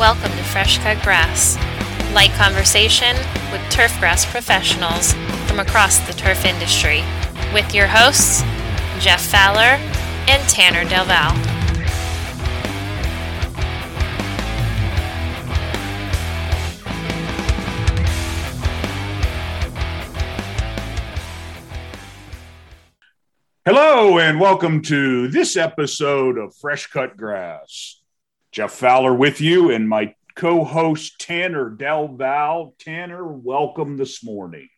Welcome to Fresh Cut Grass, light conversation with turf grass professionals from across the turf industry, with your hosts, Jeff Fowler and Tanner Delval. Hello, and welcome to this episode of Fresh Cut Grass. Jeff Fowler with you, and my co host Tanner Delval. Tanner, welcome this morning.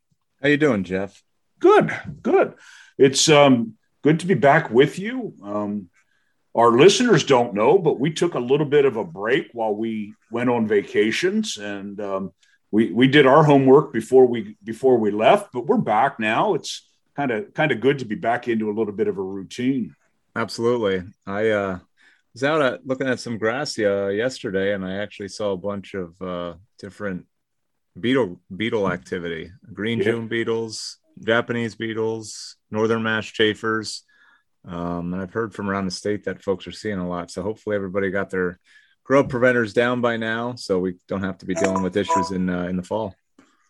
How you doing, Jeff? Good, good. It's um, good to be back with you. Um, our listeners don't know, but we took a little bit of a break while we went on vacations, and um, we we did our homework before we before we left. But we're back now. It's kind of kind of good to be back into a little bit of a routine. Absolutely. I uh, was out at, looking at some grass uh, yesterday, and I actually saw a bunch of uh, different beetle beetle activity: green yeah. June beetles, Japanese beetles, northern masked chafers. Um, and I've heard from around the state that folks are seeing a lot. So hopefully everybody got their grub preventers down by now, so we don't have to be dealing with issues in uh, in the fall.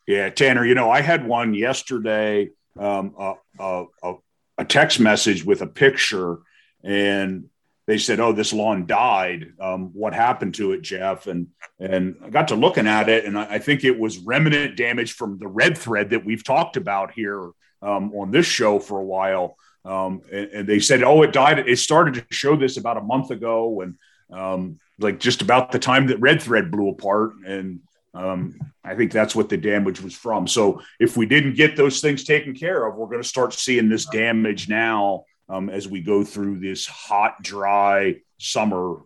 Yeah, Tanner. You know, I had one yesterday um, a, a, a, text message with a picture and they said, "Oh, this lawn died. Um, what happened to it, Jeff?" And and I got to looking at it, and I, I think it was remnant damage from the red thread that we've talked about here um, on this show for a while. Um, and, and, they said, "Oh, it died. It started to show this about a month ago, and um, like just about the time that red thread blew apart." And um, I think that's what the damage was from. So if we didn't get those things taken care of, we're going to start seeing this damage now um, as we go through this hot, dry summer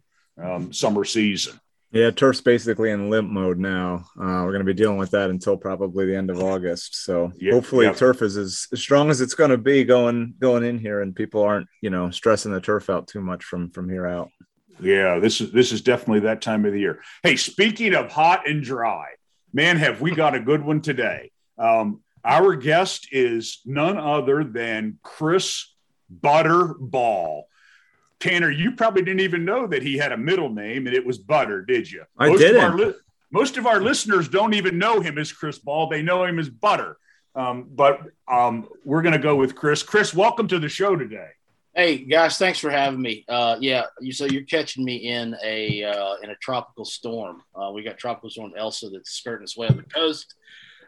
um, summer season. Yeah, turf's basically in limp mode now. Uh, we're going to be dealing with that until probably the end of August. So hopefully, turf is as, as strong as it's going to be going going in here, and people aren't you know stressing the turf out too much from from here out. Yeah, this is this is definitely that time of the year. Hey, speaking of hot and dry, man, have we got a good one today? Um, our guest is none other than Chris Butterball. Tanner, you probably didn't even know that he had a middle name and it was Butter, did you? I most didn't. Of li- most of our listeners don't even know him as Chris Ball; they know him as Butter. Um, but um, we're going to go with Chris. Chris, welcome to the show today. Hey guys, thanks for having me. Uh, yeah, you so you're catching me in a uh, in a tropical storm. Uh, we got tropical storm Elsa that's skirting its way up the coast.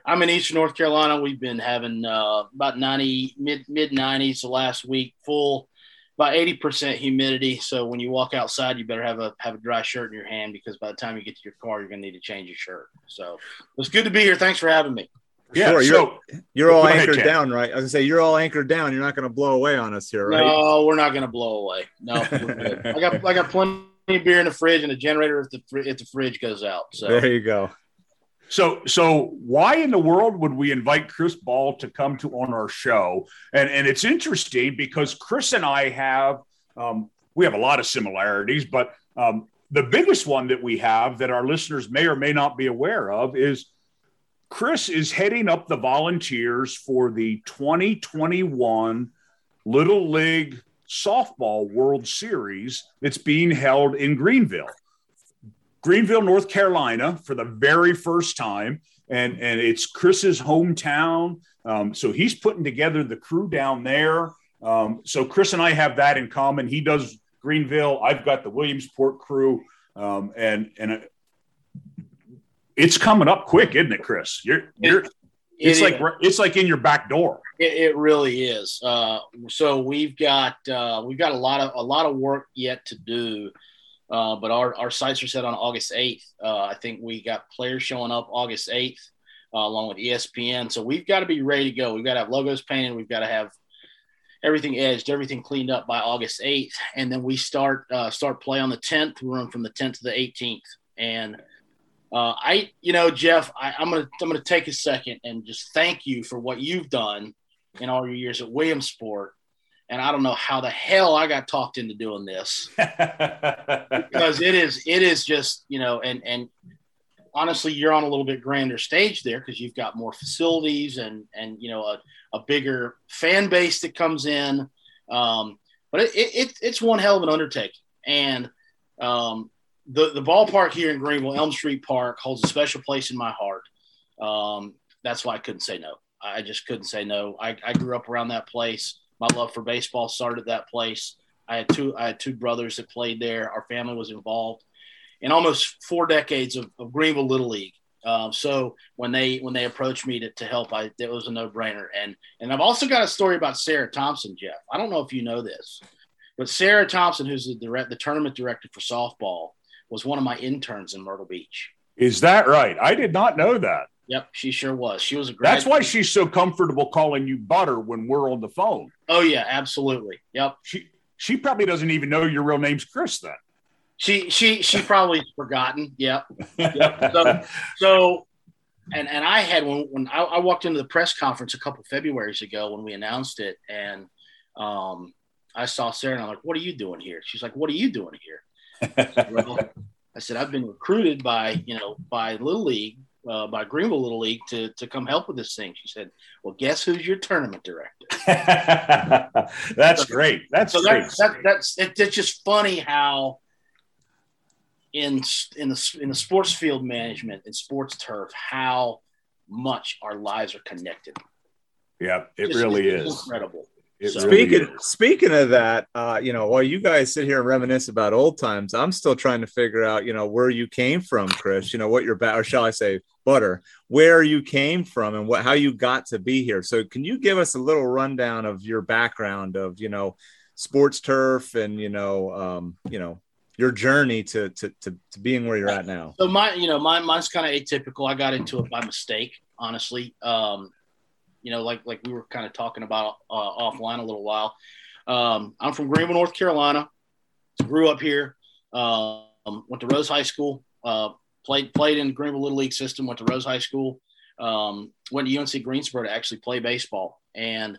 I'm in Eastern North Carolina. We've been having uh, about 90 mid mid 90s the last week, full about 80 percent humidity. So when you walk outside, you better have a have a dry shirt in your hand because by the time you get to your car, you're gonna need to change your shirt. So it's good to be here. Thanks for having me. Yeah, sure. You're, you're all anchored ahead, down, right? I was gonna say you're all anchored down. You're not gonna blow away on us here, right? No, we're not gonna blow away. No, I got I got plenty of beer in the fridge and a generator if the if the fridge goes out. So there you go. So, so why in the world would we invite Chris Ball to come to on our show? And and it's interesting because Chris and I have um, we have a lot of similarities, but um, the biggest one that we have that our listeners may or may not be aware of is Chris is heading up the volunteers for the 2021 Little League Softball World Series that's being held in Greenville. Greenville, North Carolina, for the very first time. And, and it's Chris's hometown. Um, so he's putting together the crew down there. Um, so Chris and I have that in common. He does Greenville. I've got the Williamsport crew. Um, and and it's coming up quick, isn't it, Chris? You're you're it, it's like it's like in your back door. It, it really is. Uh, so we've got uh, we've got a lot of a lot of work yet to do, uh, but our, our sights are set on August eighth. Uh, I think we got players showing up August eighth, uh, along with ESPN. So we've got to be ready to go. We've got to have logos painted. We've got to have everything edged, everything cleaned up by August eighth, and then we start uh, start play on the tenth. We run from the tenth to the eighteenth, and uh, I, you know, Jeff, I, am gonna I'm gonna take a second and just thank you for what you've done in all your years at Williamsport. And I don't know how the hell I got talked into doing this because it is it is just you know and and honestly you're on a little bit grander stage there because you've got more facilities and and you know a, a bigger fan base that comes in. Um, but it, it, it's one hell of an undertaking and um, the the ballpark here in Greenville, Elm Street Park, holds a special place in my heart. Um, that's why I couldn't say no. I just couldn't say no. I, I grew up around that place. My love for baseball started at that place. I had two I had two brothers that played there. Our family was involved in almost four decades of, of Greenville Little League. Um, so when they when they approached me to, to help, I it was a no brainer. And and I've also got a story about Sarah Thompson, Jeff. I don't know if you know this, but Sarah Thompson, who's the direct the tournament director for softball, was one of my interns in Myrtle Beach. Is that right? I did not know that. Yep, she sure was. She was a great. That's why she's so comfortable calling you Butter when we're on the phone. Oh yeah, absolutely. Yep. She she probably doesn't even know your real name's Chris then. She she she probably forgotten. Yep. yep. So so and and I had when when I, I, walked into the press conference a couple of Februarys ago when we announced it, and um, I saw Sarah and I'm like, "What are you doing here?" She's like, "What are you doing here?" I said, well, I said, "I've been recruited by you know by Little League uh, by Greenville Little League to to come help with this thing. She said, "Well, guess who's your tournament director?" that's so, great. That's so great. That, that, that's it, it's just funny how in in the in the sports field management and sports turf how much our lives are connected. Yeah, it just, really is incredible. So, speaking really speaking of that, uh, you know, while you guys sit here and reminisce about old times, I'm still trying to figure out, you know, where you came from, Chris. You know, what your back, or shall I say, Butter, where you came from and what how you got to be here. So, can you give us a little rundown of your background of, you know, sports turf and you know, um, you know, your journey to to to, to being where you're at now? So my, you know, mine mine's kind of atypical. I got into it by mistake, honestly. Um, you know, like like we were kind of talking about uh, offline a little while. Um, I'm from Greenville, North Carolina. Grew up here. Um, went to Rose High School. Uh, played played in Greenville Little League system. Went to Rose High School. Um, went to UNC Greensboro to actually play baseball. And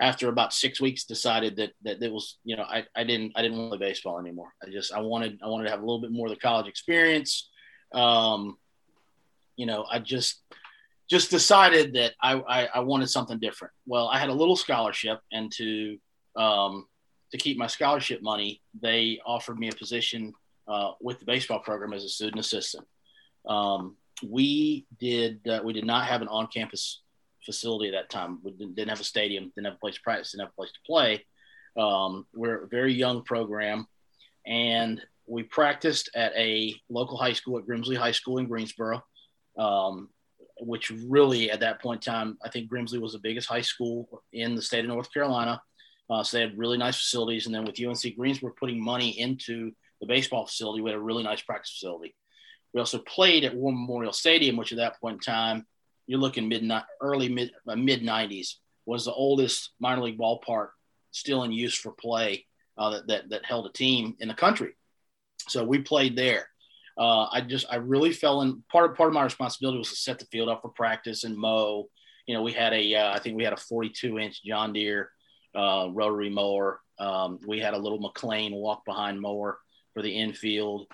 after about six weeks, decided that that it was you know I, I didn't I didn't want to play baseball anymore. I just I wanted I wanted to have a little bit more of the college experience. Um, you know, I just just decided that I, I, I, wanted something different. Well, I had a little scholarship, and to um, to keep my scholarship money, they offered me a position uh, with the baseball program as a student assistant. Um, we did uh, we did not have an on campus facility at that time. We didn't, have a stadium, didn't have a place to practice, didn't have a place to play. Um, we're a very young program, and we practiced at a local high school at Grimsley High School in Greensboro. Um, which really at that point in time, I think Grimsley was the biggest high school in the state of North Carolina. Uh, so they had really nice facilities. And then with UNC Greensboro putting money into the baseball facility, we had a really nice practice facility. We also played at War Memorial Stadium, which at that point in time, you're looking mid early mid uh, mid 90s was the oldest minor league ballpark still in use for play uh, that, that that held a team in the country. So we played there uh, I just I really fell in part of part of my responsibility was to set the field up for practice and mow. You know, we had a uh, I think we had a 42 inch John Deere uh, rotary mower. Um, we had a little McLane walk behind mower for the infield.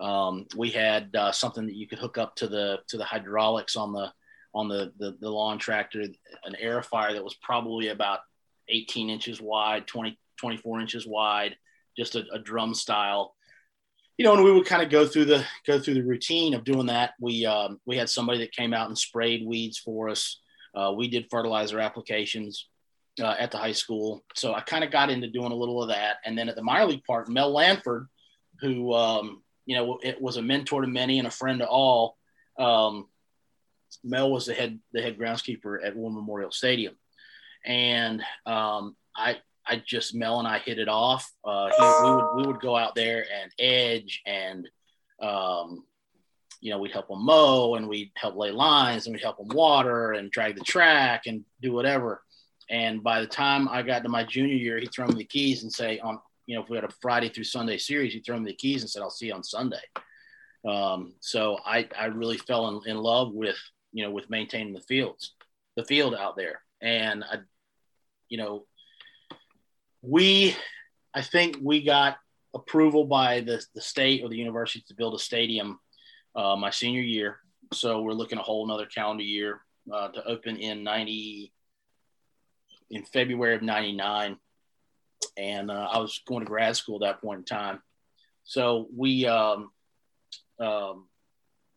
Um, we had uh, something that you could hook up to the to the hydraulics on the on the, the, the lawn tractor, an aerifier that was probably about 18 inches wide, 20, 24 inches wide, just a, a drum style you know, and we would kind of go through the go through the routine of doing that. We um, we had somebody that came out and sprayed weeds for us. Uh, we did fertilizer applications uh, at the high school, so I kind of got into doing a little of that. And then at the minor league part, Mel Lanford, who um, you know it was a mentor to many and a friend to all. Um, Mel was the head the head groundskeeper at War Memorial Stadium, and um, I I just Mel and I hit it off. Uh, he, we would we would go out there and edge and um, you know we'd help him mow and we'd help lay lines and we'd help him water and drag the track and do whatever. And by the time I got to my junior year, he'd throw me the keys and say on you know if we had a Friday through Sunday series, he'd throw me the keys and said I'll see you on Sunday. Um, so I I really fell in, in love with you know with maintaining the fields, the field out there, and I you know we, I think we got approval by the, the state or the university to build a stadium uh, my senior year. So we're looking a whole another calendar year uh, to open in 90, in February of 99. And uh, I was going to grad school at that point in time. So we, um, um,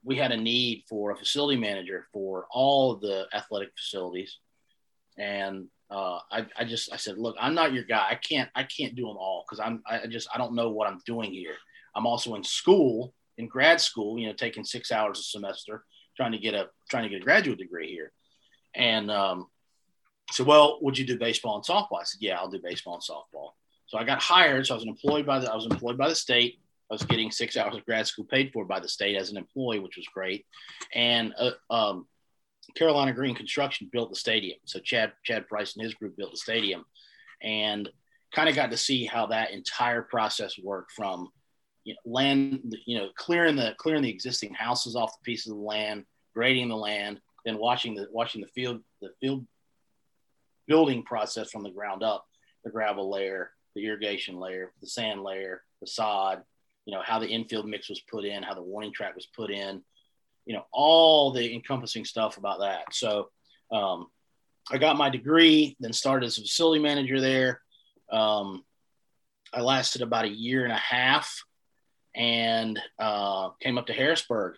we had a need for a facility manager for all of the athletic facilities, and uh, I, I just I said, look, I'm not your guy. I can't I can't do them all because I'm I just I don't know what I'm doing here. I'm also in school in grad school, you know, taking six hours a semester, trying to get a trying to get a graduate degree here. And um, so, well, would you do baseball and softball? I said, yeah, I'll do baseball and softball. So I got hired. So I was employed by the I was employed by the state. I was getting six hours of grad school paid for by the state as an employee, which was great. And uh, um, Carolina Green Construction built the stadium. So Chad Chad Price and his group built the stadium, and kind of got to see how that entire process worked from you know, land, you know, clearing the clearing the existing houses off the pieces of land, grading the land, then watching the watching the field the field building process from the ground up, the gravel layer, the irrigation layer, the sand layer, the sod, you know, how the infield mix was put in, how the warning track was put in, you know, all the encompassing stuff about that. So um, I got my degree, then started as a facility manager there. Um, I lasted about a year and a half and uh, came up to Harrisburg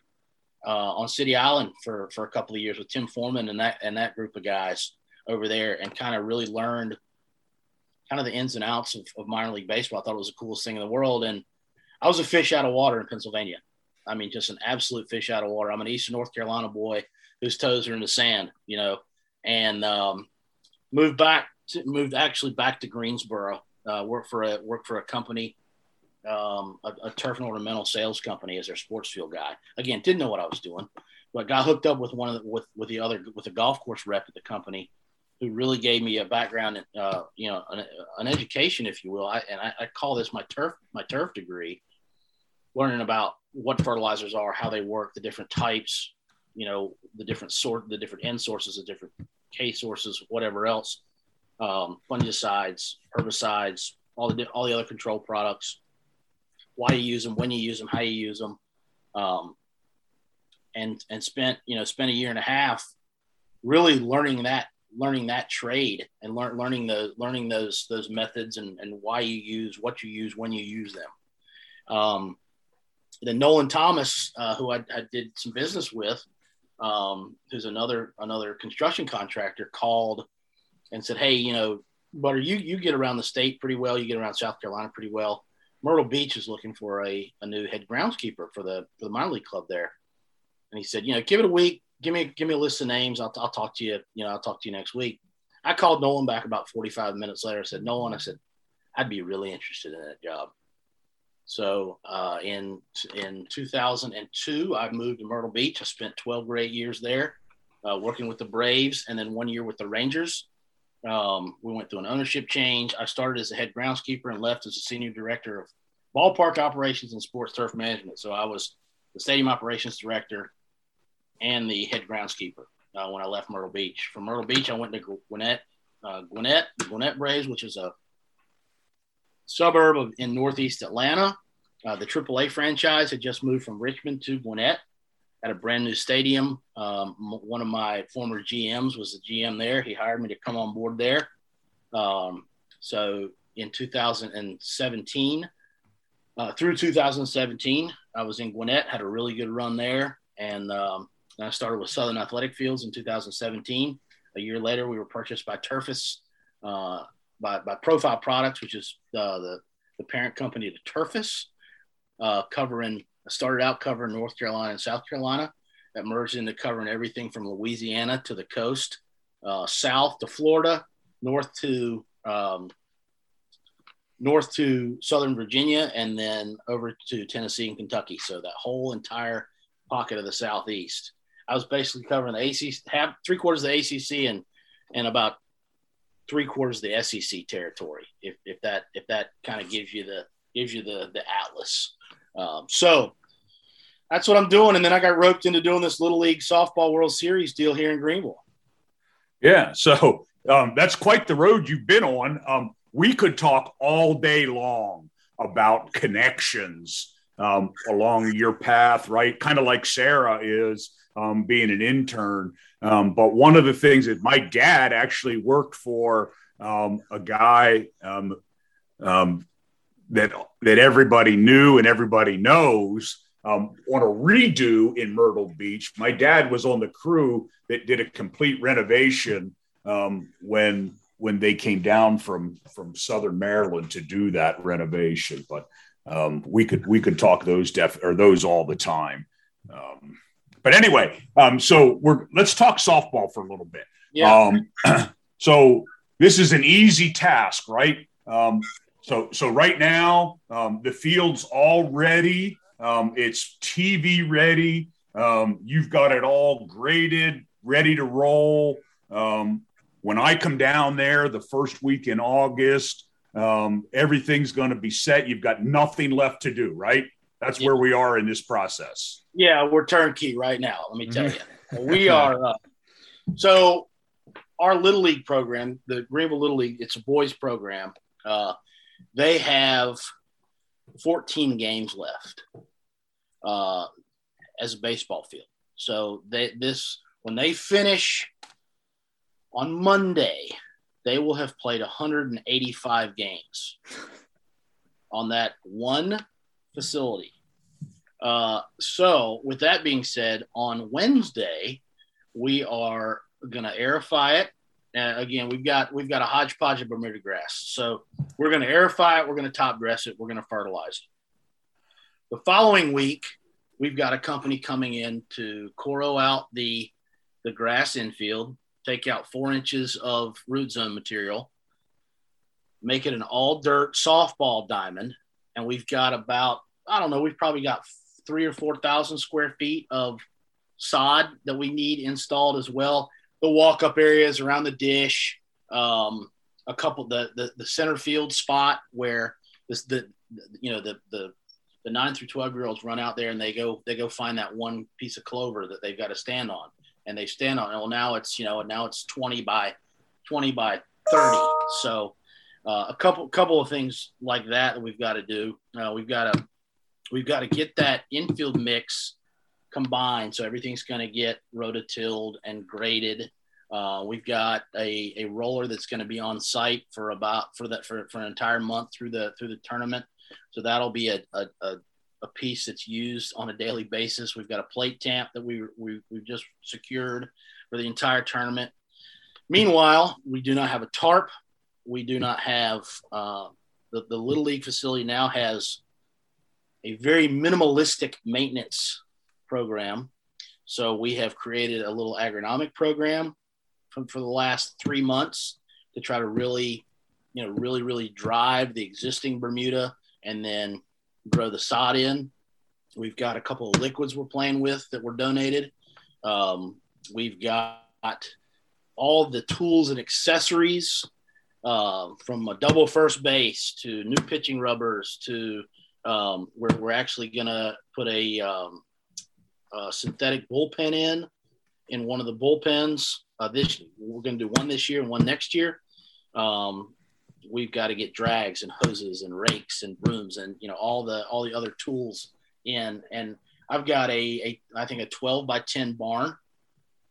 uh, on City Island for, for a couple of years with Tim Foreman and that and that group of guys over there, and kind of really learned kind of the ins and outs of, of minor league baseball. I thought it was the coolest thing in the world, and I was a fish out of water in Pennsylvania. I mean, just an absolute fish out of water. I'm an Eastern North Carolina boy whose toes are in the sand, you know, and um, moved back, to, moved actually back to Greensboro. Uh, worked for a worked for a company um, a, a, turf and ornamental sales company as their sports field guy. Again, didn't know what I was doing, but got hooked up with one of the, with with the other with a golf course rep at the company, who really gave me a background, uh, you know, an, an, education, if you will. I, and I, I, call this my turf my turf degree, learning about what fertilizers are, how they work, the different types, you know, the different sort, the different N sources, the different K sources, whatever else, um, fungicides, herbicides, all the all the other control products why you use them, when you use them, how you use them, um, and and spent you know spent a year and a half really learning that learning that trade and learn, learning the learning those those methods and, and why you use what you use when you use them. Um, then Nolan Thomas, uh, who I, I, did some business with, um, who's another another construction contractor, called and said, "Hey, you know, Butter, you you get around the state pretty well. You get around South Carolina pretty well. Myrtle Beach is looking for a, a new head groundskeeper for the for the minor league club there. And he said, you know, give it a week, give me give me a list of names. I'll, I'll talk to you. You know, I'll talk to you next week. I called Nolan back about 45 minutes later. I said, Nolan, I said, I'd be really interested in that job. So uh, in in 2002, I moved to Myrtle Beach. I spent 12 great years there, uh, working with the Braves, and then one year with the Rangers. Um, we went through an ownership change. I started as a head groundskeeper and left as a senior director of ballpark operations and sports turf management. So I was the stadium operations director and the head groundskeeper uh, when I left Myrtle Beach. From Myrtle Beach, I went to Gwinnett, uh, Gwinnett, the Gwinnett Braves, which is a suburb of in Northeast Atlanta. Uh, the AAA franchise had just moved from Richmond to Gwinnett at a brand new stadium. Um, one of my former GMs was the GM there. He hired me to come on board there. Um, so in 2017, uh, through 2017, I was in Gwinnett, had a really good run there. And um, I started with Southern Athletic Fields in 2017. A year later, we were purchased by Turface, uh, by, by Profile Products, which is uh, the, the parent company to Turface, uh, covering started out covering North Carolina and South Carolina. That merged into covering everything from Louisiana to the coast, uh, south to Florida, north to um, north to Southern Virginia, and then over to Tennessee and Kentucky. So that whole entire pocket of the Southeast. I was basically covering the ACC, three quarters of the ACC, and and about three quarters of the SEC territory. If, if that if that kind of gives you the gives you the the atlas. Um, so that's what I'm doing. And then I got roped into doing this little league softball World Series deal here in Greenville. Yeah. So um, that's quite the road you've been on. Um, we could talk all day long about connections um, along your path, right? Kind of like Sarah is um, being an intern. Um, but one of the things that my dad actually worked for um, a guy that that everybody knew and everybody knows um, on a redo in Myrtle Beach. My dad was on the crew that did a complete renovation um, when when they came down from from Southern Maryland to do that renovation. But um, we could we could talk those def or those all the time. Um, but anyway, um, so we're let's talk softball for a little bit. Yeah. Um, so this is an easy task, right? Um, so so right now um, the field's all ready. Um, it's TV ready. Um, you've got it all graded, ready to roll. Um, when I come down there the first week in August, um, everything's going to be set. You've got nothing left to do, right? That's yeah. where we are in this process. Yeah, we're turnkey right now. Let me tell mm-hmm. you, we are. Uh, so, our little league program, the Greenville Little League, it's a boys program. Uh, they have 14 games left uh, as a baseball field. So they this when they finish on Monday, they will have played 185 games on that one facility. Uh, so, with that being said, on Wednesday, we are going to aerify it. Uh, again, we've got we've got a hodgepodge of Bermuda grass. So we're going to aerify it. We're going to top dress it. We're going to fertilize it. The following week, we've got a company coming in to core out the the grass infield, take out four inches of root zone material, make it an all dirt softball diamond, and we've got about I don't know, we've probably got three or four thousand square feet of sod that we need installed as well. The walk up areas around the dish, um, a couple the, the the center field spot where this the you know the the the nine through twelve year olds run out there and they go they go find that one piece of clover that they've got to stand on and they stand on it. Well, now it's you know now it's twenty by twenty by thirty. So uh, a couple couple of things like that that we've got to do. Uh, we've got to we've got to get that infield mix combined. So everything's going to get rototilled and graded. Uh, we've got a, a roller that's going to be on site for about for that for, for an entire month through the through the tournament. So that'll be a, a, a, a piece that's used on a daily basis. We've got a plate tamp that we, we we've just secured for the entire tournament. Meanwhile, we do not have a tarp. We do not have uh, the, the little league facility now has a very minimalistic maintenance program. So we have created a little agronomic program for, for the last three months to try to really, you know, really, really drive the existing Bermuda and then grow the sod in. We've got a couple of liquids we're playing with that were donated. Um, we've got all the tools and accessories uh, from a double first base to new pitching rubbers to um, we're, we're actually going to put a um, uh, synthetic bullpen in in one of the bullpens. Uh, this we're going to do one this year and one next year. Um, we've got to get drags and hoses and rakes and brooms and you know all the all the other tools in. And I've got a, a I think a 12 by 10 barn.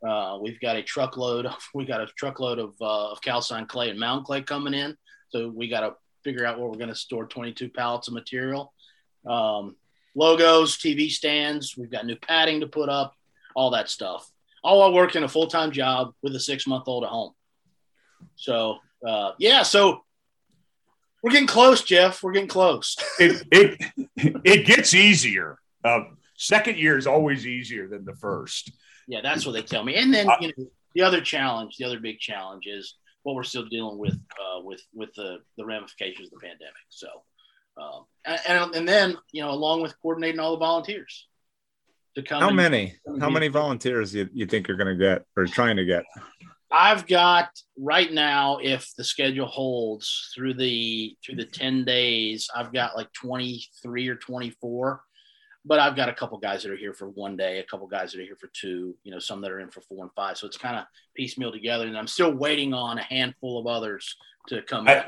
Uh, we've got a truckload. We got a truckload of uh, of calcined clay and mound clay coming in. So we got to figure out where we're going to store 22 pallets of material. Um, logos, TV stands. We've got new padding to put up, all that stuff. All while working a full time job with a six month old at home. So, uh, yeah, so we're getting close, Jeff. We're getting close. it, it, it gets easier. Uh, second year is always easier than the first. Yeah, that's what they tell me. And then, uh, you know, the other challenge, the other big challenge is what we're still dealing with uh, with with the, the ramifications of the pandemic. So, um, and, and then, you know, along with coordinating all the volunteers to come. How many? How many volunteers you, you think you're going to get or trying to get? I've got right now, if the schedule holds through the through the ten days, I've got like twenty three or twenty four. But I've got a couple guys that are here for one day, a couple guys that are here for two, you know, some that are in for four and five. So it's kind of piecemeal together. And I'm still waiting on a handful of others to come in.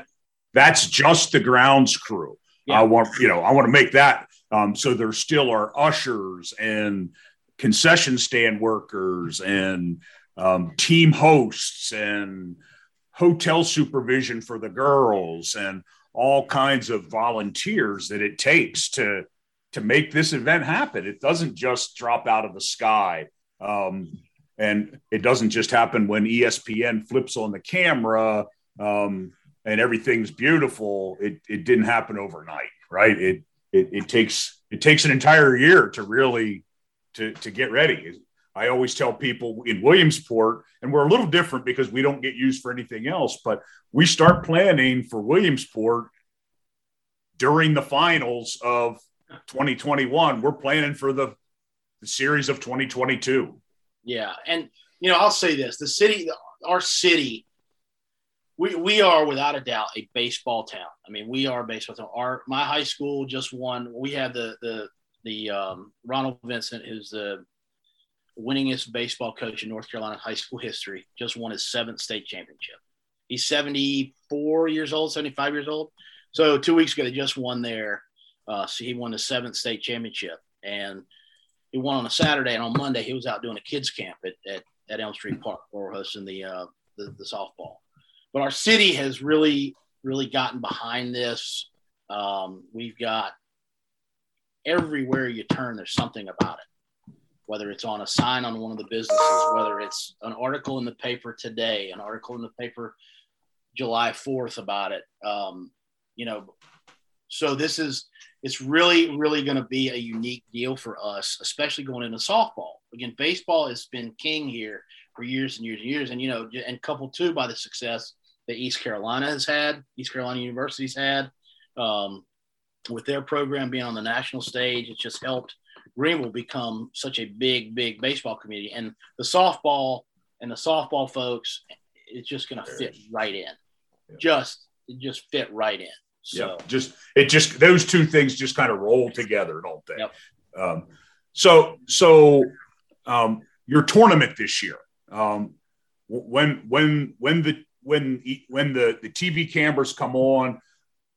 That's just the grounds crew. Yeah. I want, you know, I want to make that. Um, so there still are ushers and concession stand workers and um, team hosts and hotel supervision for the girls and all kinds of volunteers that it takes to to make this event happen. It doesn't just drop out of the sky. Um, and it doesn't just happen when ESPN flips on the camera um, and everything's beautiful. It, it didn't happen overnight, right? It, it, it takes it takes an entire year to really to, to get ready. I always tell people in Williamsport, and we're a little different because we don't get used for anything else, but we start planning for Williamsport during the finals of 2021. We're planning for the, the series of 2022. Yeah. And, you know, I'll say this the city, our city, we, we are without a doubt a baseball town. I mean, we are baseball town. Our my high school just won. We have the the the um, Ronald Vincent, who's the winningest baseball coach in North Carolina high school history, just won his seventh state championship. He's 74 years old, 75 years old. So two weeks ago, they just won there. Uh, so he won the seventh state championship, and he won on a Saturday. And on Monday, he was out doing a kids camp at, at, at Elm Street Park, where we're hosting the, uh, the, the softball. But our city has really, really gotten behind this. Um, we've got everywhere you turn, there's something about it. Whether it's on a sign on one of the businesses, whether it's an article in the paper today, an article in the paper July 4th about it. Um, you know, so this is it's really really going to be a unique deal for us, especially going into softball. Again, baseball has been king here for years and years and years, and you know, and coupled too by the success that East Carolina has had, East Carolina University's had. Um, with their program being on the national stage, it's just helped Greenville become such a big, big baseball community. And the softball and the softball folks, it's just going to fit right in. Yeah. Just, just fit right in. So yeah, just it just those two things just kind of roll together, don't they? Yep. Um, so so um, your tournament this year, um, when when when the when when the the TV cameras come on,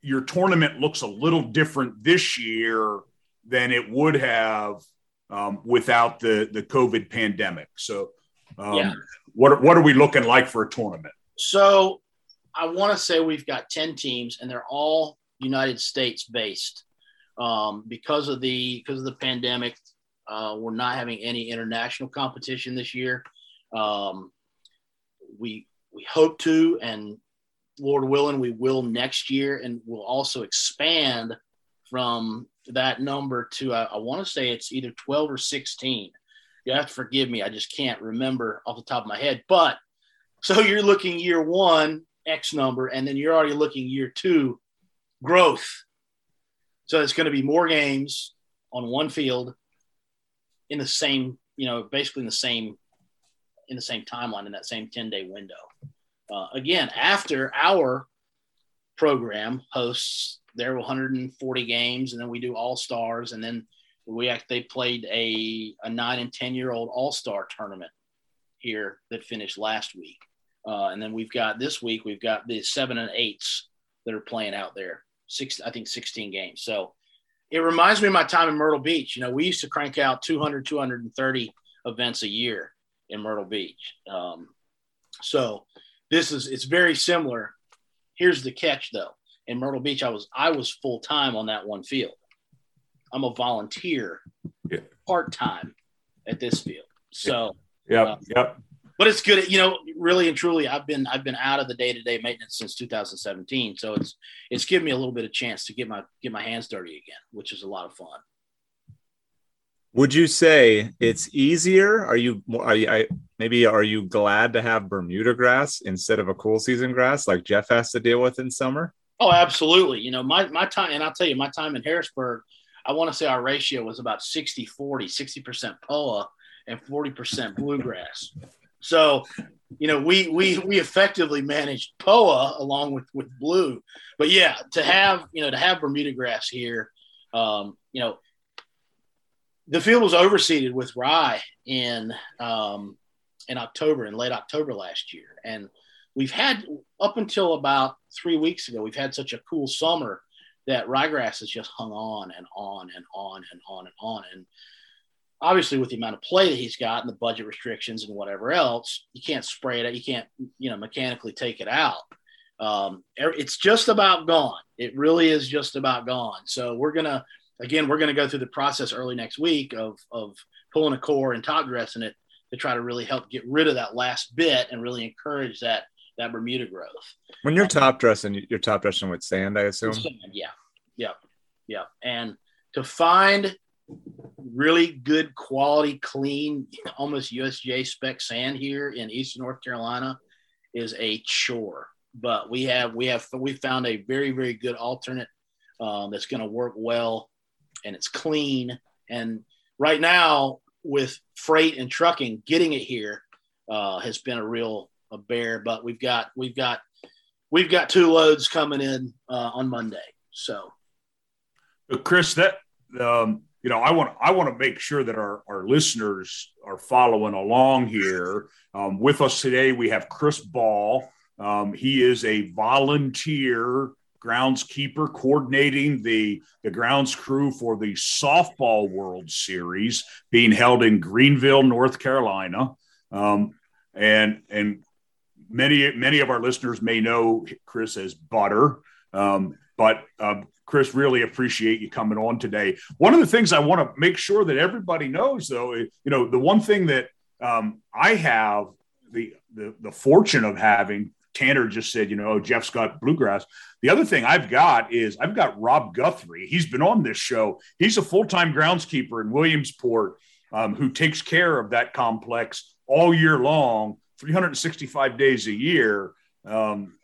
your tournament looks a little different this year than it would have um, without the the COVID pandemic. So, um, yeah. what what are we looking like for a tournament? So, I want to say we've got ten teams, and they're all United States based. Um, because of the because of the pandemic, uh, we're not having any international competition this year. Um, we we hope to, and Lord willing, we will next year, and we'll also expand from that number to uh, I want to say it's either 12 or 16. You have to forgive me, I just can't remember off the top of my head. But so you're looking year one X number, and then you're already looking year two growth. So it's going to be more games on one field in the same, you know, basically in the same in the same timeline in that same 10 day window. Uh, again, after our program hosts their 140 games, and then we do all stars, and then we act, they played a, a nine and 10 year old all star tournament here that finished last week. Uh, and then we've got this week, we've got the seven and eights that are playing out there. Six, I think 16 games. So it reminds me of my time in Myrtle Beach. You know, we used to crank out 200, 230 events a year in Myrtle Beach. Um, so this is it's very similar. Here's the catch though. In Myrtle Beach, I was I was full time on that one field. I'm a volunteer, yeah. part time at this field. So yeah, uh, yep. But it's good, you know. Really and truly, I've been I've been out of the day to day maintenance since 2017. So it's it's given me a little bit of chance to get my get my hands dirty again, which is a lot of fun. Would you say it's easier? Are you are you I, maybe are you glad to have Bermuda grass instead of a cool season grass like Jeff has to deal with in summer? Oh, absolutely. You know, my my time and I'll tell you my time in Harrisburg, I want to say our ratio was about 60 40, 60% POA and 40% bluegrass. So, you know, we we we effectively managed POA along with with blue. But yeah, to have, you know, to have Bermuda grass here um, you know, the field was overseeded with rye in um, in October, in late October last year, and we've had up until about three weeks ago, we've had such a cool summer that ryegrass has just hung on and on and on and on and on. And obviously, with the amount of play that he's got and the budget restrictions and whatever else, you can't spray it. Out. You can't, you know, mechanically take it out. Um, it's just about gone. It really is just about gone. So we're gonna again, we're going to go through the process early next week of of pulling a core and top dressing it to try to really help get rid of that last bit and really encourage that that Bermuda growth. When you're top dressing, you're top dressing with sand, I assume. Sand, yeah, yeah, yeah. And to find really good quality, clean, almost USGA spec sand here in Eastern North Carolina is a chore. But we have we have we found a very very good alternate um, that's going to work well, and it's clean. And right now, with freight and trucking, getting it here uh, has been a real a bear. But we've got we've got we've got two loads coming in uh, on Monday. So, Chris, that um, you know, I want I want to make sure that our our listeners are following along here. Um, with us today, we have Chris Ball. Um, he is a volunteer groundskeeper coordinating the, the grounds crew for the softball world series being held in greenville north carolina. Um, and and many many of our listeners may know chris as butter. Um, but um, chris really appreciate you coming on today. One of the things i want to make sure that everybody knows though you know the one thing that um, i have the, the the fortune of having Tanner just said, you know, Jeff's got bluegrass. The other thing I've got is I've got Rob Guthrie. He's been on this show. He's a full time groundskeeper in Williamsport um, who takes care of that complex all year long, 365 days a year um,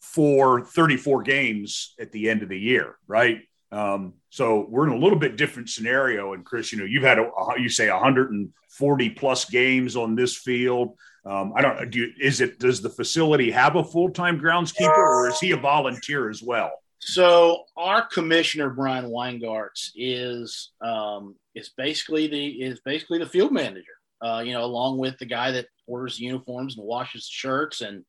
for 34 games at the end of the year, right? Um, so we're in a little bit different scenario. And Chris, you know, you've had a, you say 140 plus games on this field. Um, I don't do. You, is it does the facility have a full time groundskeeper, or is he a volunteer as well? So our commissioner Brian Weingartz is um, is basically the is basically the field manager. Uh, you know, along with the guy that orders uniforms and washes shirts and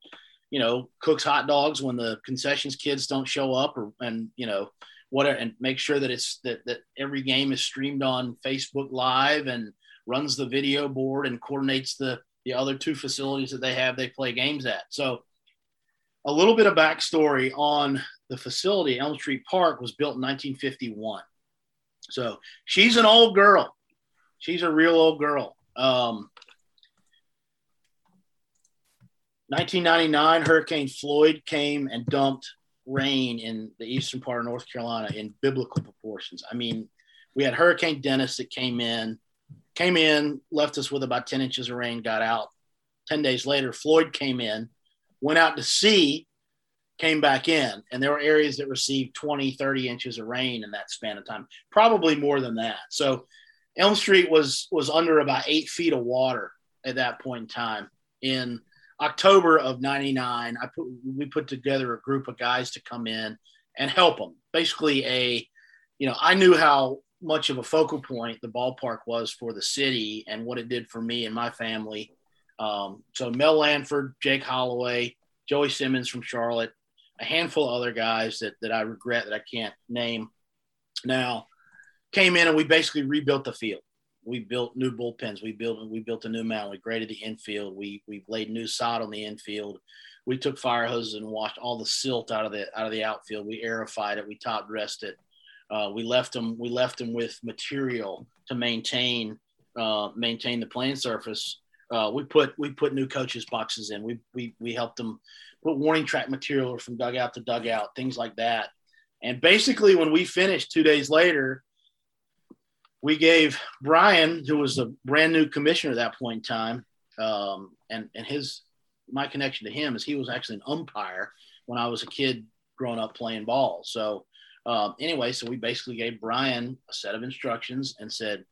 you know cooks hot dogs when the concessions kids don't show up, or and you know whatever, and make sure that it's that that every game is streamed on Facebook Live and runs the video board and coordinates the the other two facilities that they have they play games at. So a little bit of backstory on the facility, Elm Street Park was built in 1951. So she's an old girl. She's a real old girl. Um, 1999, Hurricane Floyd came and dumped rain in the eastern part of North Carolina in biblical proportions. I mean, we had Hurricane Dennis that came in came in, left us with about 10 inches of rain, got out. 10 days later, Floyd came in, went out to sea, came back in. And there were areas that received 20, 30 inches of rain in that span of time, probably more than that. So Elm Street was, was under about eight feet of water at that point in time. In October of 99, I put, we put together a group of guys to come in and help them. Basically, a, you know, I knew how much of a focal point the ballpark was for the city and what it did for me and my family. Um, so Mel Lanford, Jake Holloway, Joey Simmons from Charlotte, a handful of other guys that, that I regret that I can't name now came in and we basically rebuilt the field. We built new bullpens. We built we built a new mound. We graded the infield. We we laid new sod on the infield. We took fire hoses and washed all the silt out of the out of the outfield. We aerified it. We top dressed it. Uh, we left them we left them with material to maintain uh, maintain the playing surface. Uh, we put we put new coaches boxes in. We we we helped them put warning track material from dugout to dugout, things like that. And basically, when we finished two days later, we gave Brian, who was a brand new commissioner at that point in time, um, and and his my connection to him is he was actually an umpire when I was a kid growing up playing ball. So um, anyway, so we basically gave Brian a set of instructions and said,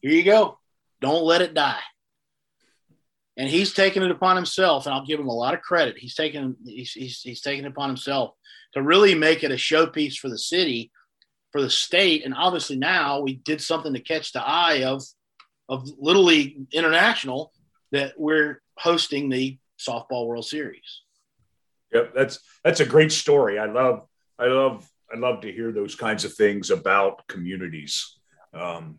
"Here you go. Don't let it die." And he's taken it upon himself, and I'll give him a lot of credit. He's taken he's, he's, he's taken it upon himself to really make it a showpiece for the city, for the state, and obviously now we did something to catch the eye of of Little League International that we're hosting the softball World Series. Yep, that's that's a great story. I love I love I love to hear those kinds of things about communities. Um,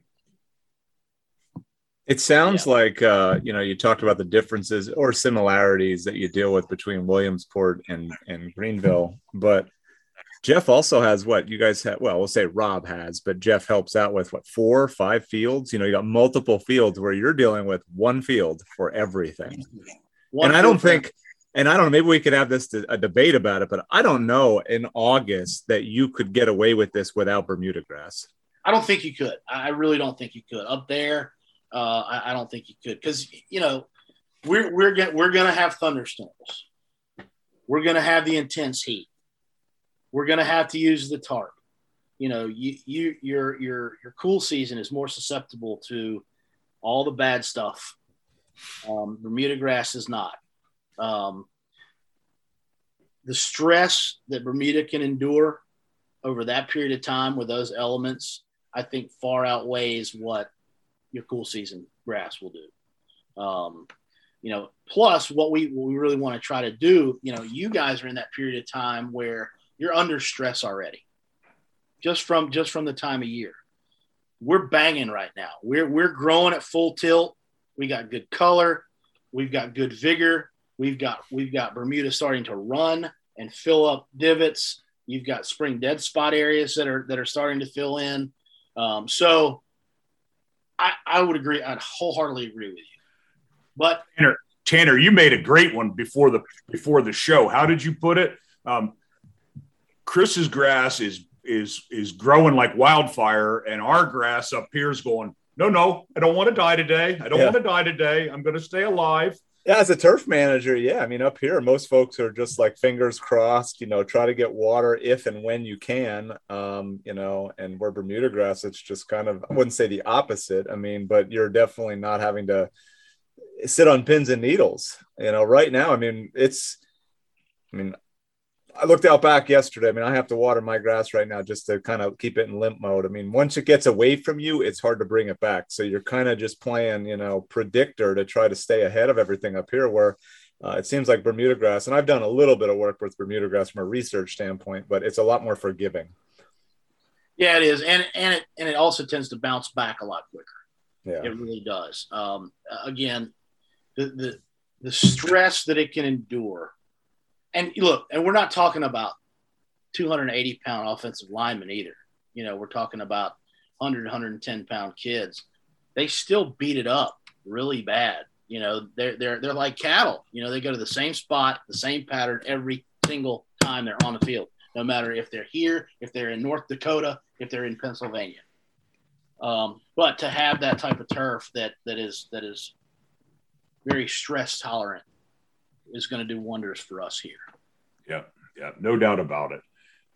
it sounds yeah. like uh, you know you talked about the differences or similarities that you deal with between Williamsport and and Greenville, but Jeff also has what you guys have. Well, we'll say Rob has, but Jeff helps out with what four, five fields. You know, you got multiple fields where you're dealing with one field for everything. One and I don't think, and I don't know, maybe we could have this a debate about it, but I don't know in August that you could get away with this without Bermuda grass. I don't think you could. I really don't think you could. Up there, uh, I, I don't think you could because you know we're we're we're gonna have thunderstorms. We're gonna have the intense heat we're to have to use the tarp. You know, you, you, your, your, your cool season is more susceptible to all the bad stuff. Um, Bermuda grass is not. Um, the stress that Bermuda can endure over that period of time with those elements, I think far outweighs what your cool season grass will do. Um, you know, plus what we, what we really want to try to do, you know, you guys are in that period of time where – you're under stress already. Just from just from the time of year. We're banging right now. We're we're growing at full tilt. We got good color. We've got good vigor we've got we've got bermuda starting to run and fill up divots you've got spring dead spot areas that are that are starting to fill in um, so I, I would agree i'd wholeheartedly agree with you but tanner, tanner you made a great one before the before the show how did you put it um, Chris's grass is is is growing like wildfire, and our grass up here is going. No, no, I don't want to die today. I don't yeah. want to die today. I'm going to stay alive. Yeah, as a turf manager, yeah. I mean, up here, most folks are just like fingers crossed, you know, try to get water if and when you can. Um, you know, and where Bermuda grass, it's just kind of I wouldn't say the opposite. I mean, but you're definitely not having to sit on pins and needles. You know, right now, I mean, it's I mean, I looked out back yesterday. I mean, I have to water my grass right now just to kind of keep it in limp mode. I mean, once it gets away from you, it's hard to bring it back. So you're kind of just playing, you know, predictor to try to stay ahead of everything up here where uh, it seems like Bermuda grass, and I've done a little bit of work with Bermuda grass from a research standpoint, but it's a lot more forgiving. Yeah, it is, and and it and it also tends to bounce back a lot quicker. Yeah, it really does. Um, again, the the the stress that it can endure and look, and we're not talking about 280 pound offensive linemen either. You know, we're talking about 100, 110 pound kids. They still beat it up really bad. You know, they're they're they're like cattle. You know, they go to the same spot, the same pattern every single time they're on the field. No matter if they're here, if they're in North Dakota, if they're in Pennsylvania. Um, but to have that type of turf that that is that is very stress tolerant is going to do wonders for us here. Yeah, yeah, no doubt about it.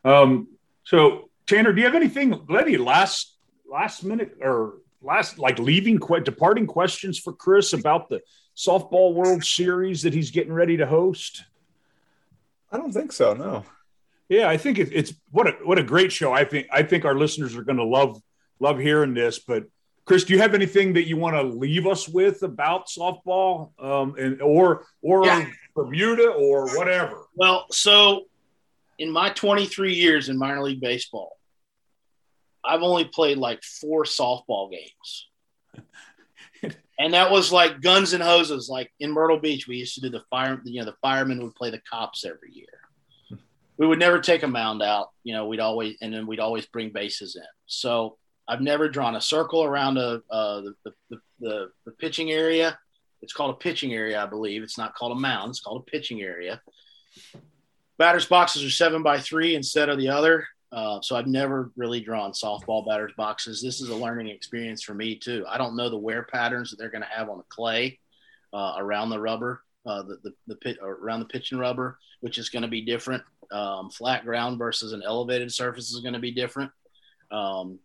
Um, so Tanner, do you have anything, any last last minute or last like leaving departing questions for Chris about the softball World Series that he's getting ready to host? I don't think so. No. Yeah, I think it, it's what a what a great show. I think I think our listeners are going to love love hearing this. But Chris, do you have anything that you want to leave us with about softball, um, and or or yeah. Bermuda or whatever? Well, so in my 23 years in minor league baseball, I've only played like four softball games. and that was like guns and hoses. Like in Myrtle Beach, we used to do the fire, you know, the firemen would play the cops every year. We would never take a mound out, you know, we'd always, and then we'd always bring bases in. So I've never drawn a circle around a, uh, the, the, the, the pitching area. It's called a pitching area, I believe. It's not called a mound. It's called a pitching area. Batters boxes are seven by three instead of the other. Uh, so I've never really drawn softball batters boxes. This is a learning experience for me too. I don't know the wear patterns that they're going to have on the clay uh, around the rubber, uh, the, the, the pit around the pitching rubber, which is going to be different. Um, flat ground versus an elevated surface is going to be different. Um,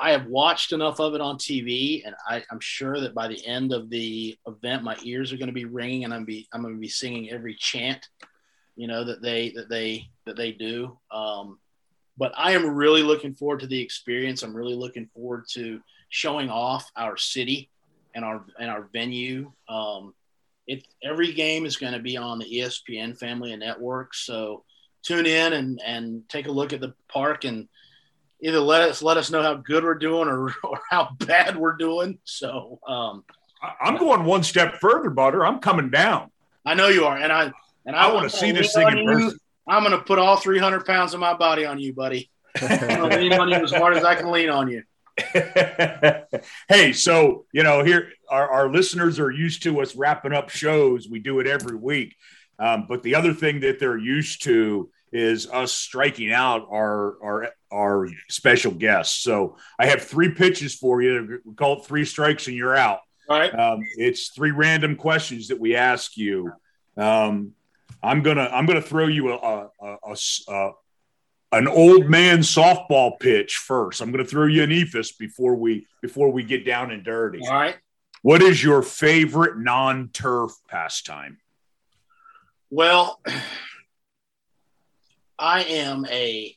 I have watched enough of it on TV, and I, am sure that by the end of the event, my ears are going to be ringing, and I'm be I'm going to be singing every chant, you know, that they that they that they do. Um, but I am really looking forward to the experience. I'm really looking forward to showing off our city and our and our venue. Um, it every game is going to be on the ESPN family of networks, so tune in and and take a look at the park and either let us let us know how good we're doing or, or how bad we're doing. So um, I'm going one step further, Butter. I'm coming down. I know you are, and I and I, I want to see this thing in person. I'm going to put all 300 pounds of my body on you, buddy. I'm going to lean on you as hard as I can lean on you. hey, so you know, here our, our, listeners are used to us wrapping up shows. We do it every week. Um, but the other thing that they're used to is us striking out our our our special guests. So I have three pitches for you. We call it three strikes and you're out. All right. Um, it's three random questions that we ask you. Um, I'm gonna I'm gonna throw you a, a, a, a an old man softball pitch first. I'm going to throw you an eephus before we before we get down and dirty. All right. What is your favorite non-turf pastime? Well, I am a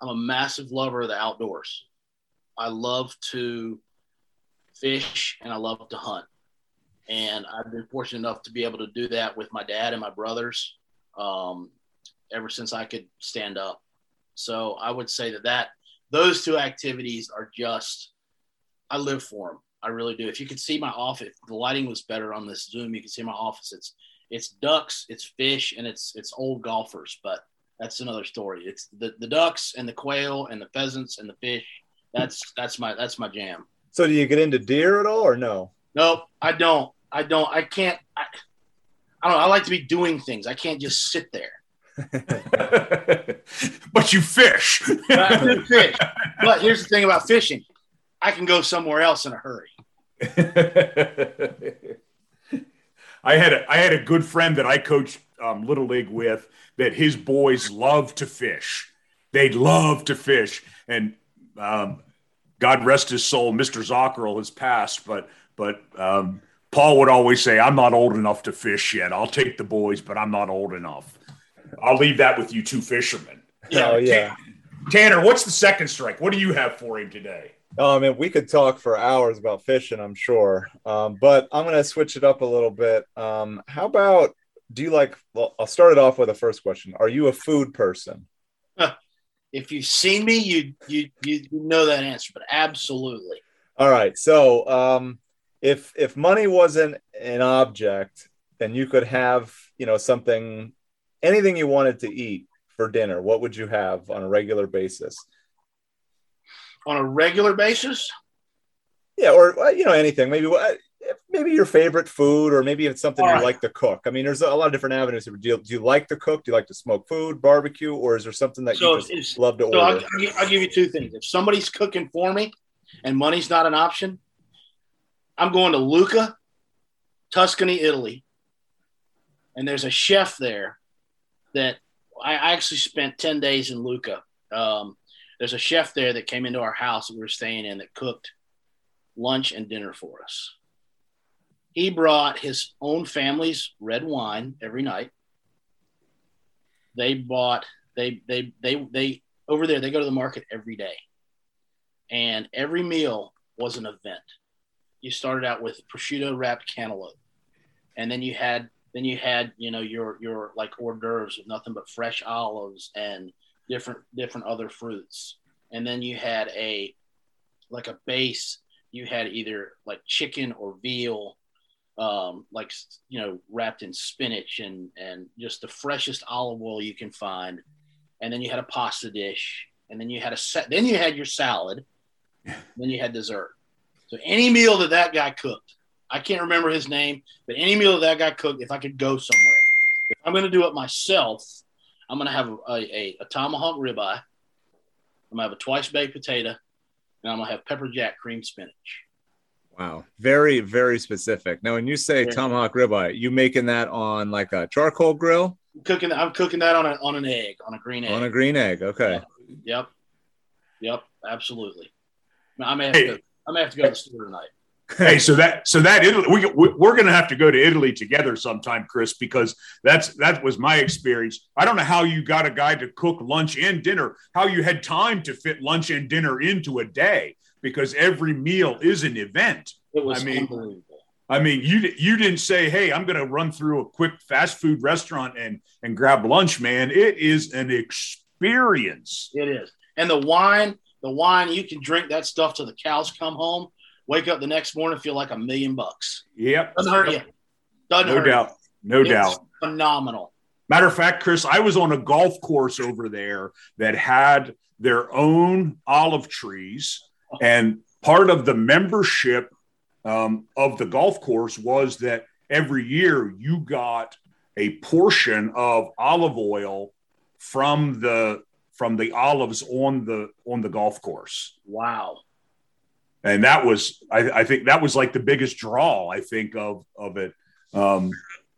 I'm a massive lover of the outdoors. I love to fish and I love to hunt. And I've been fortunate enough to be able to do that with my dad and my brothers um, ever since I could stand up. So I would say that that those two activities are just I live for them. I really do. If you could see my office, the lighting was better on this Zoom, you can see my office. It's it's ducks, it's fish, and it's it's old golfers. But that's another story. It's the, the ducks and the quail and the pheasants and the fish. That's that's my that's my jam. So do you get into deer at all or no? Nope, I don't. I don't. I can't. I, I don't know. I like to be doing things. I can't just sit there. but you fish. but fish. But here's the thing about fishing: I can go somewhere else in a hurry. I had a I had a good friend that I coached um, little league with that his boys love to fish. They'd love to fish, and um, God rest his soul, Mister Zockerl has passed, but but um, Paul would always say, "I'm not old enough to fish yet. I'll take the boys, but I'm not old enough." I'll leave that with you two fishermen. Yeah, oh, yeah. Tanner, what's the second strike? What do you have for him today? Oh, I mean, we could talk for hours about fishing, I'm sure. Um, but I'm going to switch it up a little bit. Um, how about do you like? Well, I'll start it off with a first question. Are you a food person? If you've seen me, you you you know that answer, but absolutely. All right. So, um, if if money wasn't an object, and you could have, you know, something anything you wanted to eat for dinner, what would you have on a regular basis? On a regular basis? Yeah, or uh, you know anything. Maybe uh, maybe your favorite food, or maybe it's something you like to cook. I mean, there's a lot of different avenues. Do you, do you like to cook? Do you like to smoke food, barbecue, or is there something that so you just love to so order? I'll, I'll give you two things. If somebody's cooking for me, and money's not an option, I'm going to Lucca, Tuscany, Italy, and there's a chef there that I, actually spent 10 days in Lucca. Um, there's a chef there that came into our house that we were staying in that cooked lunch and dinner for us. He brought his own family's red wine every night. They bought, they, they, they, they, over there, they go to the market every day. And every meal was an event. You started out with prosciutto wrapped cantaloupe, and then you had then you had, you know, your your like hors d'oeuvres with nothing but fresh olives and different different other fruits. And then you had a like a base. You had either like chicken or veal, um, like you know, wrapped in spinach and and just the freshest olive oil you can find. And then you had a pasta dish, and then you had a set. Then you had your salad. then you had dessert. So any meal that that guy cooked, I can't remember his name, but any meal that, that guy cooked, if I could go somewhere, if I'm going to do it myself, I'm going to have a, a, a tomahawk ribeye. I'm going to have a twice baked potato, and I'm going to have pepper jack cream spinach. Wow, very very specific. Now, when you say yeah. tomahawk ribeye, you making that on like a charcoal grill? I'm cooking. I'm cooking that on a, on an egg, on a green egg. On a green egg. Okay. Yep. Yep. Absolutely. I may have to. I may have to go to the store tonight hey, so that so that Italy, we we're going to have to go to Italy together sometime, Chris, because that's that was my experience. I don't know how you got a guy to cook lunch and dinner, how you had time to fit lunch and dinner into a day, because every meal is an event. It was I mean, unbelievable. I mean, you you didn't say, "Hey, I'm going to run through a quick fast food restaurant and and grab lunch." Man, it is an experience. It is, and the wine, the wine, you can drink that stuff till the cows come home wake up the next morning feel like a million bucks. Yep. Doesn't hurt you. Doesn't no hurt doubt. No it's doubt. Phenomenal. Matter of fact, Chris, I was on a golf course over there that had their own olive trees, and part of the membership um, of the golf course was that every year you got a portion of olive oil from the from the olives on the on the golf course. Wow. And that was I, I think that was like the biggest draw I think of of it. Um,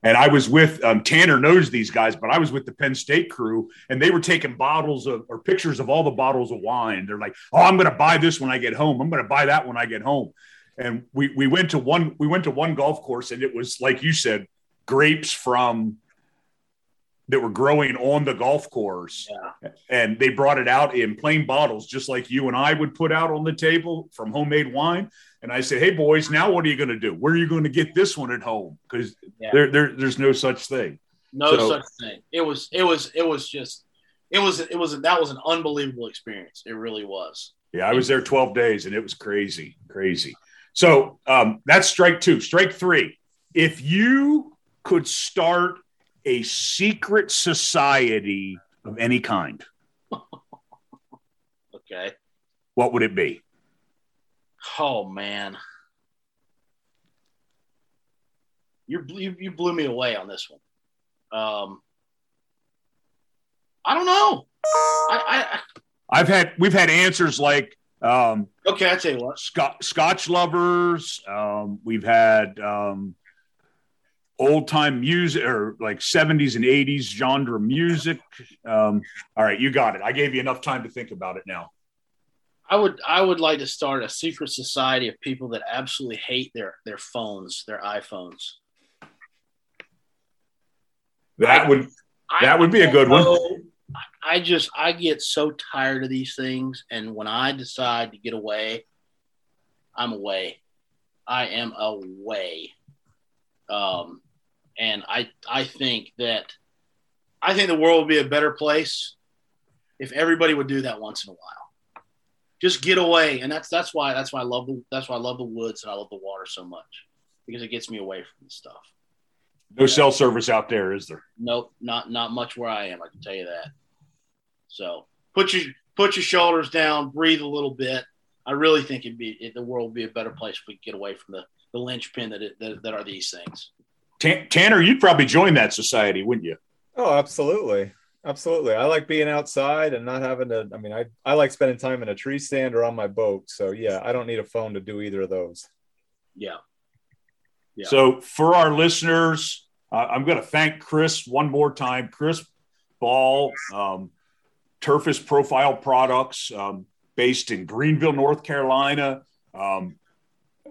and I was with um, Tanner knows these guys, but I was with the Penn State crew, and they were taking bottles of or pictures of all the bottles of wine. They're like, "Oh, I'm going to buy this when I get home. I'm going to buy that when I get home." And we we went to one we went to one golf course, and it was like you said, grapes from that were growing on the golf course. Yeah. And they brought it out in plain bottles, just like you and I would put out on the table from homemade wine. And I said, Hey boys, now what are you going to do? Where are you going to get this one at home? Because Yeah. there, there, there's no such thing. No So- such thing. It was it was it was just it was it was that was an unbelievable experience. It really was. Yeah, I was there 12 days and it was crazy, crazy. So um, that's strike two. Strike three. If you could start a secret society of any kind, Okay. what would it be? Oh man. You you, you blew me away on this one. Um I don't know. I, I've had we've had answers like um, okay, I tell you what. Scotch, Scotch lovers. Um, we've had um, old time music or like 70s and 80s genre music. Um, all right, you got it. I gave you enough time to think about it now. I would I would like to start a secret society of people that absolutely hate their their phones, their iPhones. That would I That would be a good one. I just I get so tired of these things, and when I decide to get away, I'm away. I am away. Um, and I I think that I think the world would be a better place if everybody would do that once in a while. Just get away, and that's that's why that's why I love the that's why I love the woods and I love the water so much because it gets me away from the stuff. no cell service out there, is there? Nope, not not much where I am. I can tell you that. So put your put your shoulders down, breathe a little bit. I really think it'd be it, the world would be a better place if we could get away from the the linchpin that it, that, that are these things. Tanner, you'd probably join that society, wouldn't you? Oh, absolutely. Absolutely. I like being outside and not having to. I mean, I, I like spending time in a tree stand or on my boat. So, yeah, I don't need a phone to do either of those. Yeah, Yeah. So, for our listeners, uh, I'm going to thank Chris one more time. Chris Ball, um, Turface Profile Products, um, based in Greenville, North Carolina, um,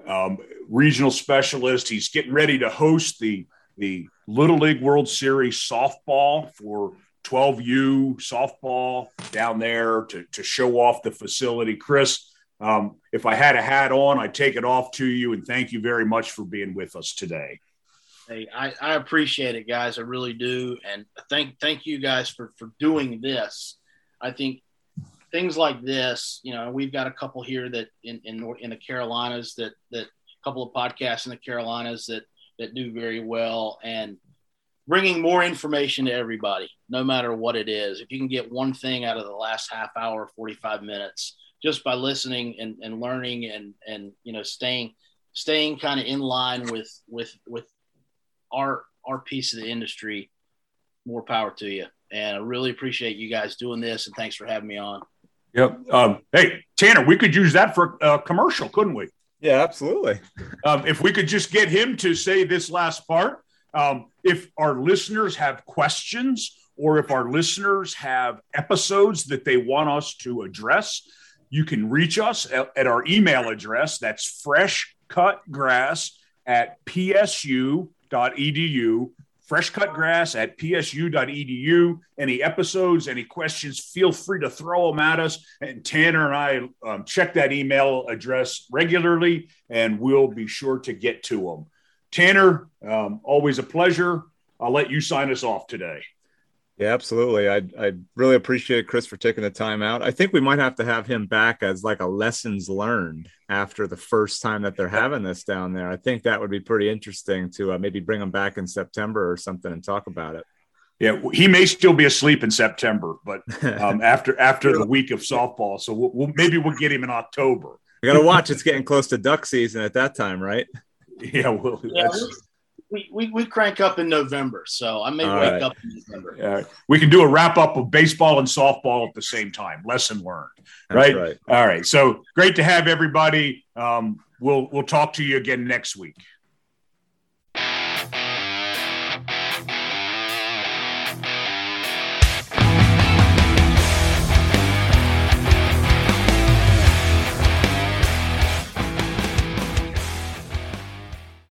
um, regional specialist. He's getting ready to host the the Little League World Series softball for 12U softball down there to, to show off the facility. Chris, um, if I had a hat on, I'd take it off to you and thank you very much for being with us today. hey, I, I appreciate it, guys. I really do, and thank thank you guys for for doing this. I think things like this, you know, we've got a couple here that in in, in the Carolinas that that a couple of podcasts in the Carolinas that that do very well, and bringing more information to everybody, no matter what it is. If you can get one thing out of the last half hour, forty five minutes, just by listening and, and learning and and you know staying staying kind of in line with with with our our piece of the industry more power to you and i really appreciate you guys doing this and thanks for having me on Yep. Um, hey, Tanner, we could use that for a commercial, couldn't we? Yeah, absolutely. Um, if we could just get him to say this last part, um, if our listeners have questions or if our listeners have episodes that they want us to address, you can reach us at, at our email address. That's freshcutgrass at psu.edu. Freshcutgrass at psu.edu. Any episodes, any questions, feel free to throw them at us. And Tanner and I um, check that email address regularly, and we'll be sure to get to them. Tanner, um, always a pleasure. I'll let you sign us off today. Yeah, absolutely. I I really appreciate Chris for taking the time out. I think we might have to have him back as like a lessons learned after the first time that they're having this down there. I think that would be pretty interesting to uh, maybe bring him back in September or something and talk about it. Yeah, he may still be asleep in September, but um, after after the week of softball, so we'll, we'll, maybe we'll get him in October. We got to watch. It's getting close to duck season at that time, right? Yeah, well, yeah, we, we, we crank up in November, so I may All wake right. up in November. We can do a wrap up of baseball and softball at the same time. Lesson learned, right? right? All right. So great to have everybody. Um, we'll we'll talk to you again next week.